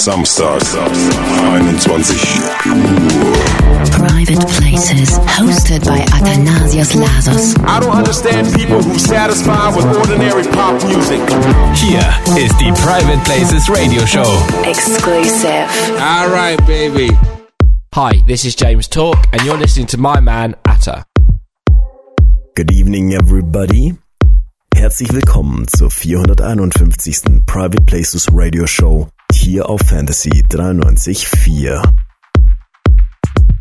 Samstag, 21 Uhr. Private Places, hosted by Athanasios Lasos. I don't understand people who satisfy with ordinary pop music. Here is the Private Places Radio Show. Exclusive. All right, baby. Hi, this is James Talk, and you're listening to my man, Atta. Good evening, everybody. Herzlich willkommen zur 451. Private Places Radio Show hier auf Fantasy 93.4.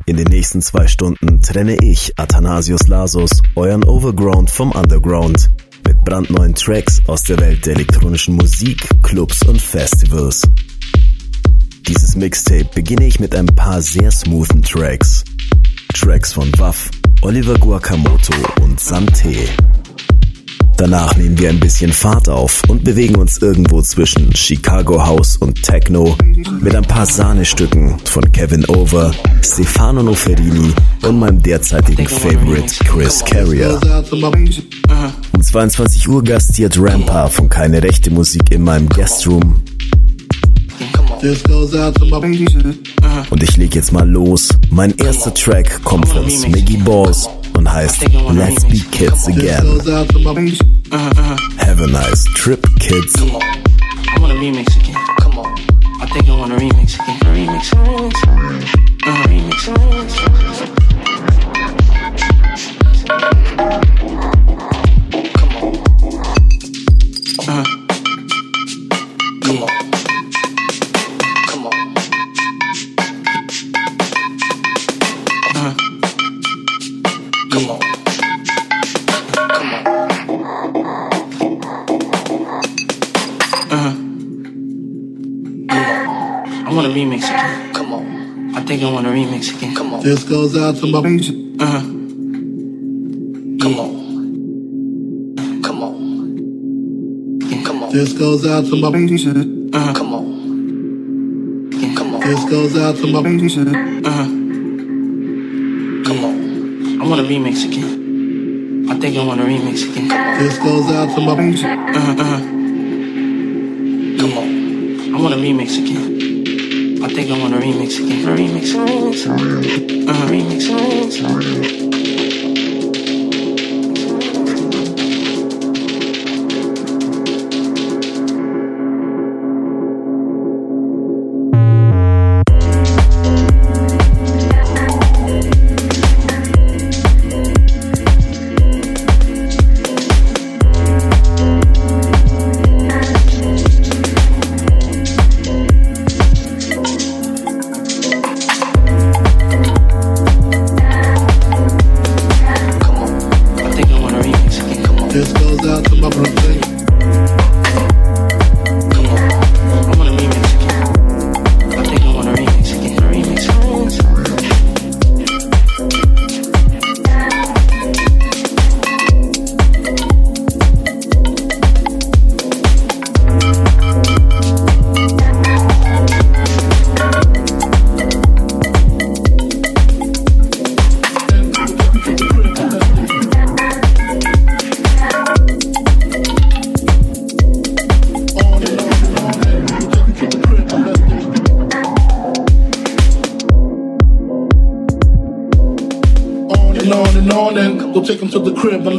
In den nächsten zwei Stunden trenne ich, Athanasios Lasos, euren Overground vom Underground mit brandneuen Tracks aus der Welt der elektronischen Musik, Clubs und Festivals. Dieses Mixtape beginne ich mit ein paar sehr smoothen Tracks. Tracks von Waff, Oliver Guacamoto und Santé. Danach nehmen wir ein bisschen Fahrt auf und bewegen uns irgendwo zwischen Chicago House und Techno mit ein paar Sahnestücken von Kevin Over, Stefano Noferini und meinem derzeitigen Favorite Chris Carrier. Um 22 Uhr gastiert Rampa von Keine Rechte Musik in meinem Guestroom und ich leg jetzt mal los. Mein erster Track kommt von Smiggy Balls und heißt Let's Be Kids Again. Have a nice trip, kids. Come on. I want a remix again. Come on. I think I want a remix again. A remix. Remix. Uh, remix. Remix. Come on. Uh, Uh-huh. I want to remix again. Come on. I think I want a remix again. Come on. This goes out to my Uh-huh. Come on. Come on. Yeah, come on. This goes out to my Uh-huh. Come on. Yeah, come on. This goes out to my Uh-huh. Come on. I want a remix again. I think I want a remix again. Come on. This goes out to my Uh-huh, uh-huh. I want a remix again. I think I want a remix again. A remix, a remix, a remix. Uh-huh, remix, a remix, a remix.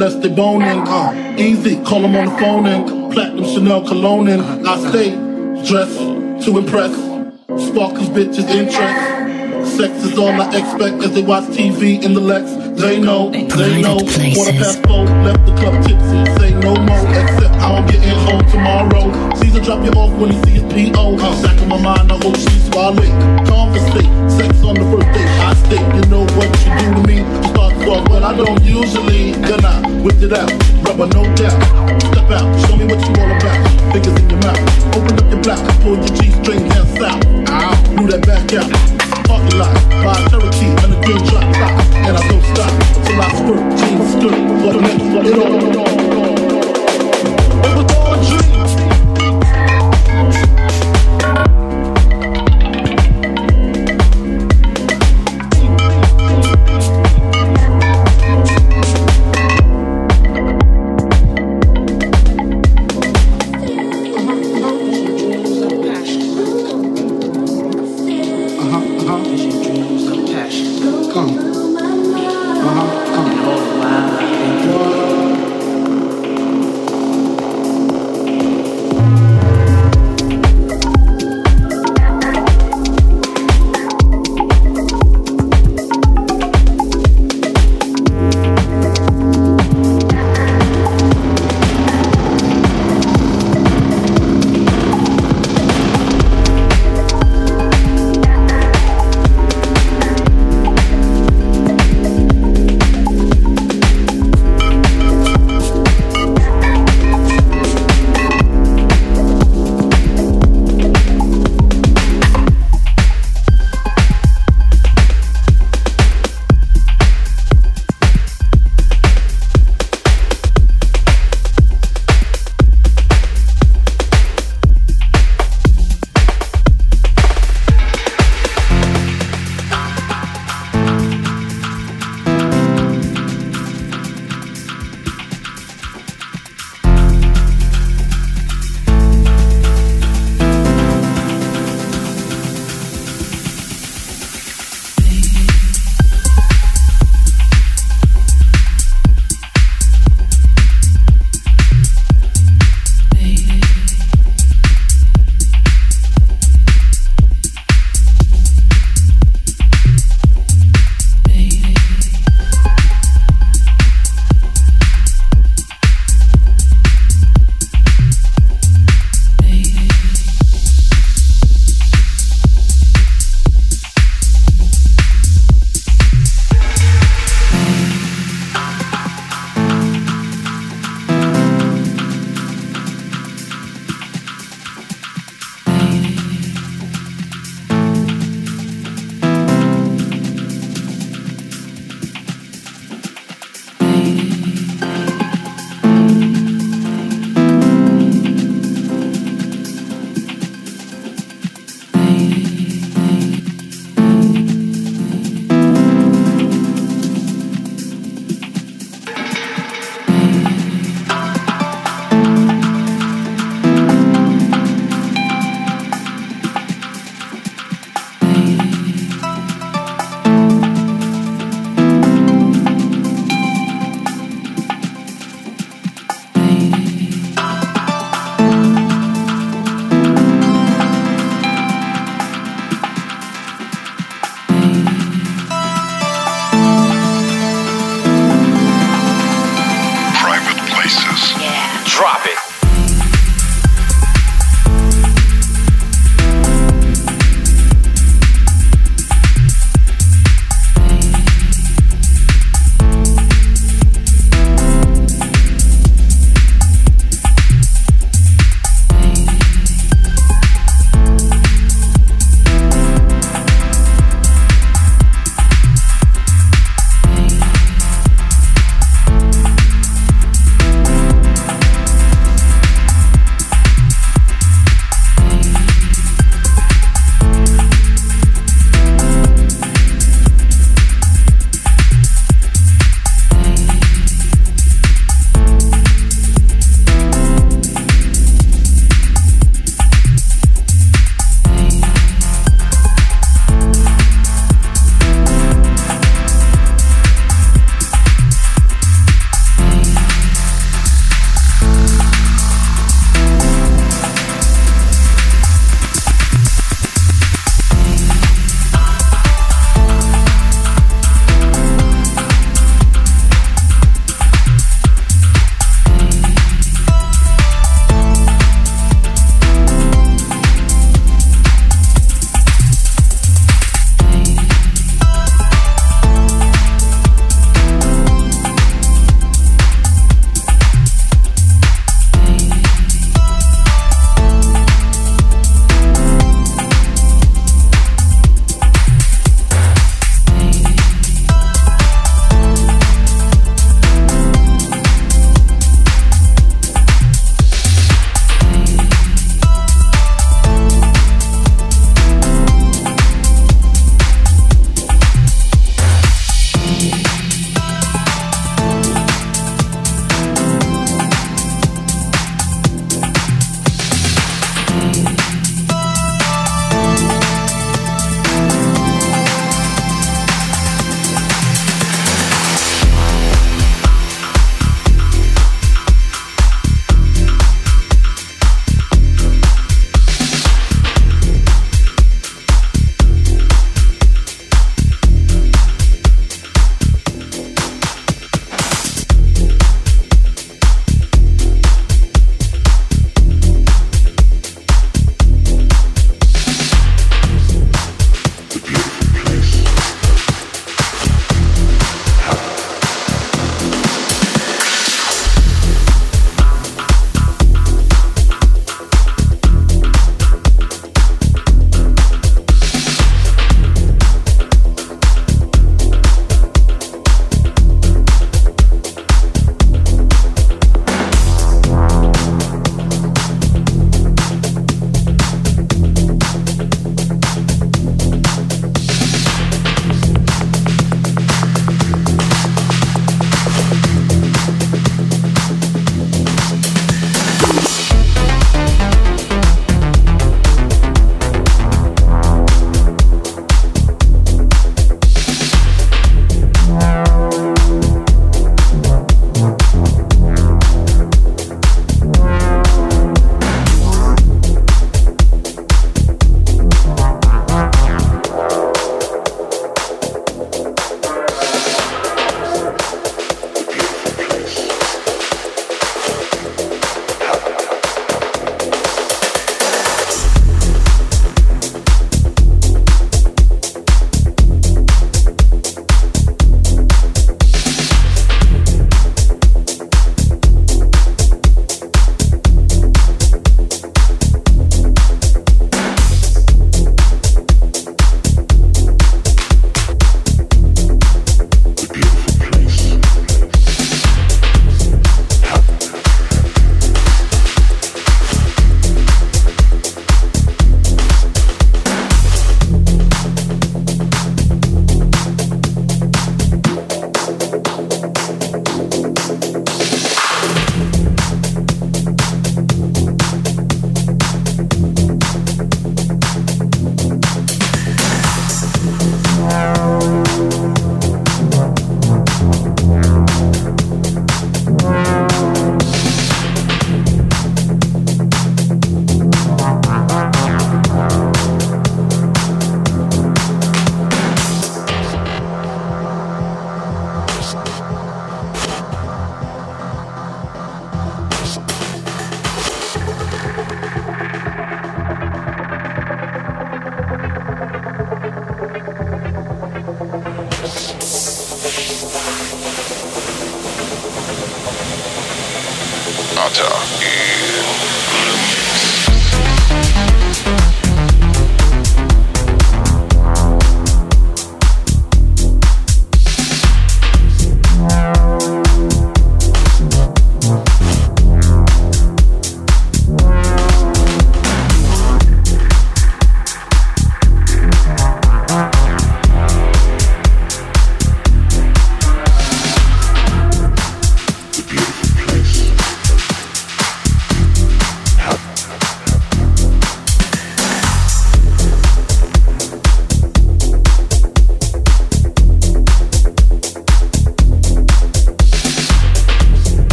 Unless they boning. Uh, easy, call them on the phone and platinum Chanel cologne and I stay dressed to impress. Spark these bitches interest. Sex is all I expect as they watch TV in the Lex. They know, they know. Quarter past four, left the club tipsy. Say no more, except I'm getting home tomorrow. Caesar drop you off when he see his P.O. Back in my mind, I hope she swallow it. Conversate, sex on the first date. I state, you know what you do to me. You start talk, but I don't usually. Then I whipped it out, rubber no doubt. Step out, show me what you all about. Fingers in your mouth, open up your black, pull your G-string down south. Ow, blew that back out. Parking lot, buy a Cherokee and a green and I don't stop. Till I squirt, jeans skirt, the next it all.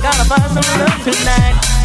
Gotta find some love tonight.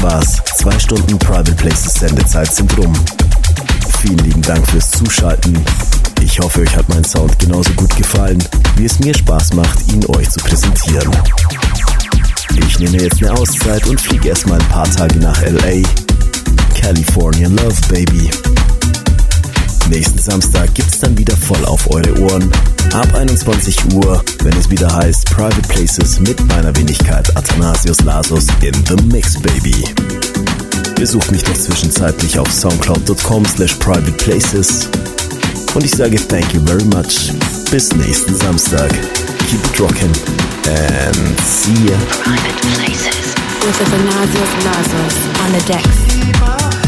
Das war's. Zwei Stunden Private Places Sendezeit sind rum. Vielen lieben Dank fürs Zuschalten. Ich hoffe, euch hat mein Sound genauso gut gefallen, wie es mir Spaß macht, ihn euch zu präsentieren. Ich nehme jetzt eine Auszeit und fliege erstmal ein paar Tage nach LA. California Love Baby. Nächsten Samstag gibt's dann wieder voll auf eure Ohren. Ab 21 Uhr, wenn es wieder heißt Private Places mit meiner Wenigkeit Athanasius Lasos in The Mix Baby. Besucht mich doch zwischenzeitlich auf soundcloud.com slash privateplaces. Und ich sage thank you very much. Bis nächsten Samstag. Keep it rockin' and see ya. Private Places. With Athanasios Lazos on the decks.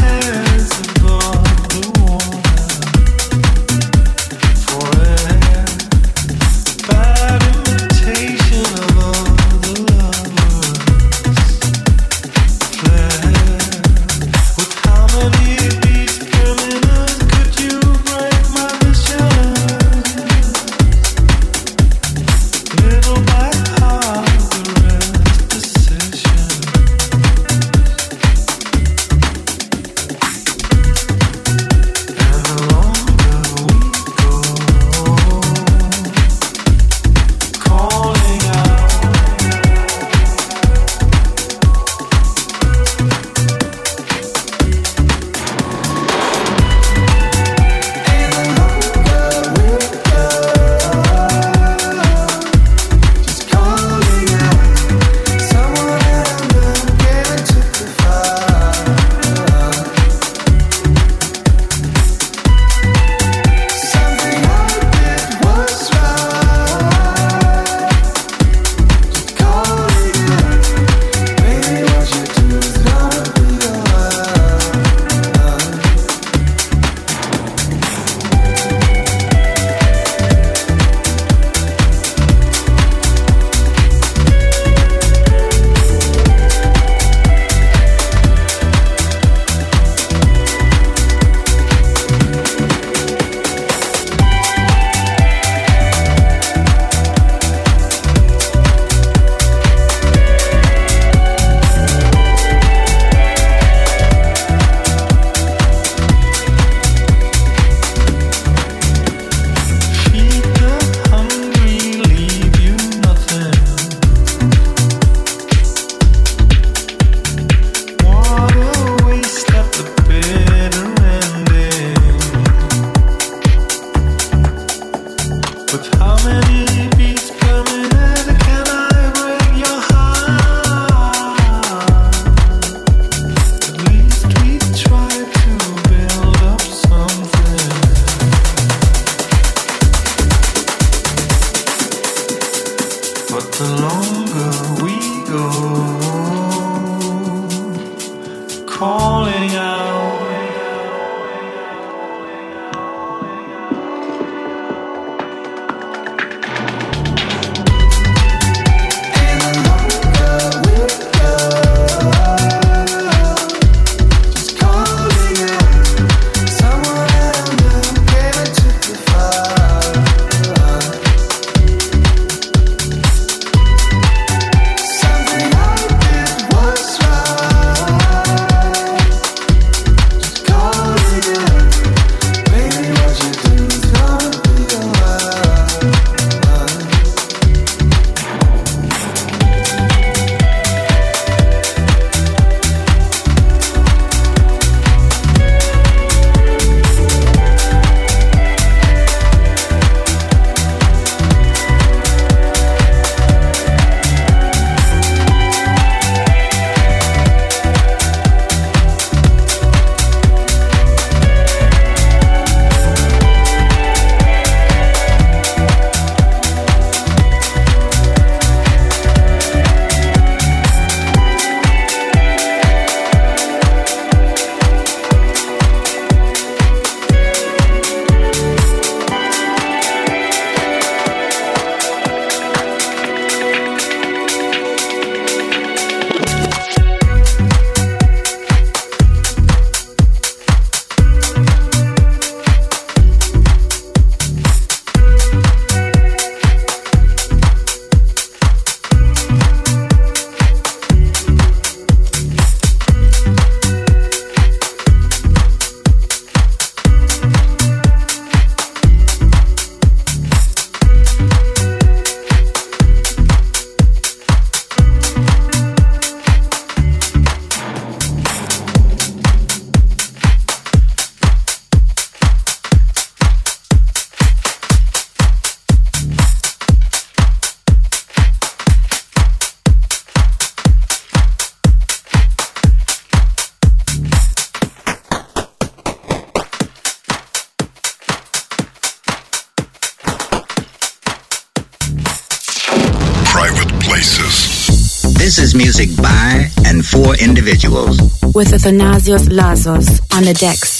Athanasios Lasos on the decks.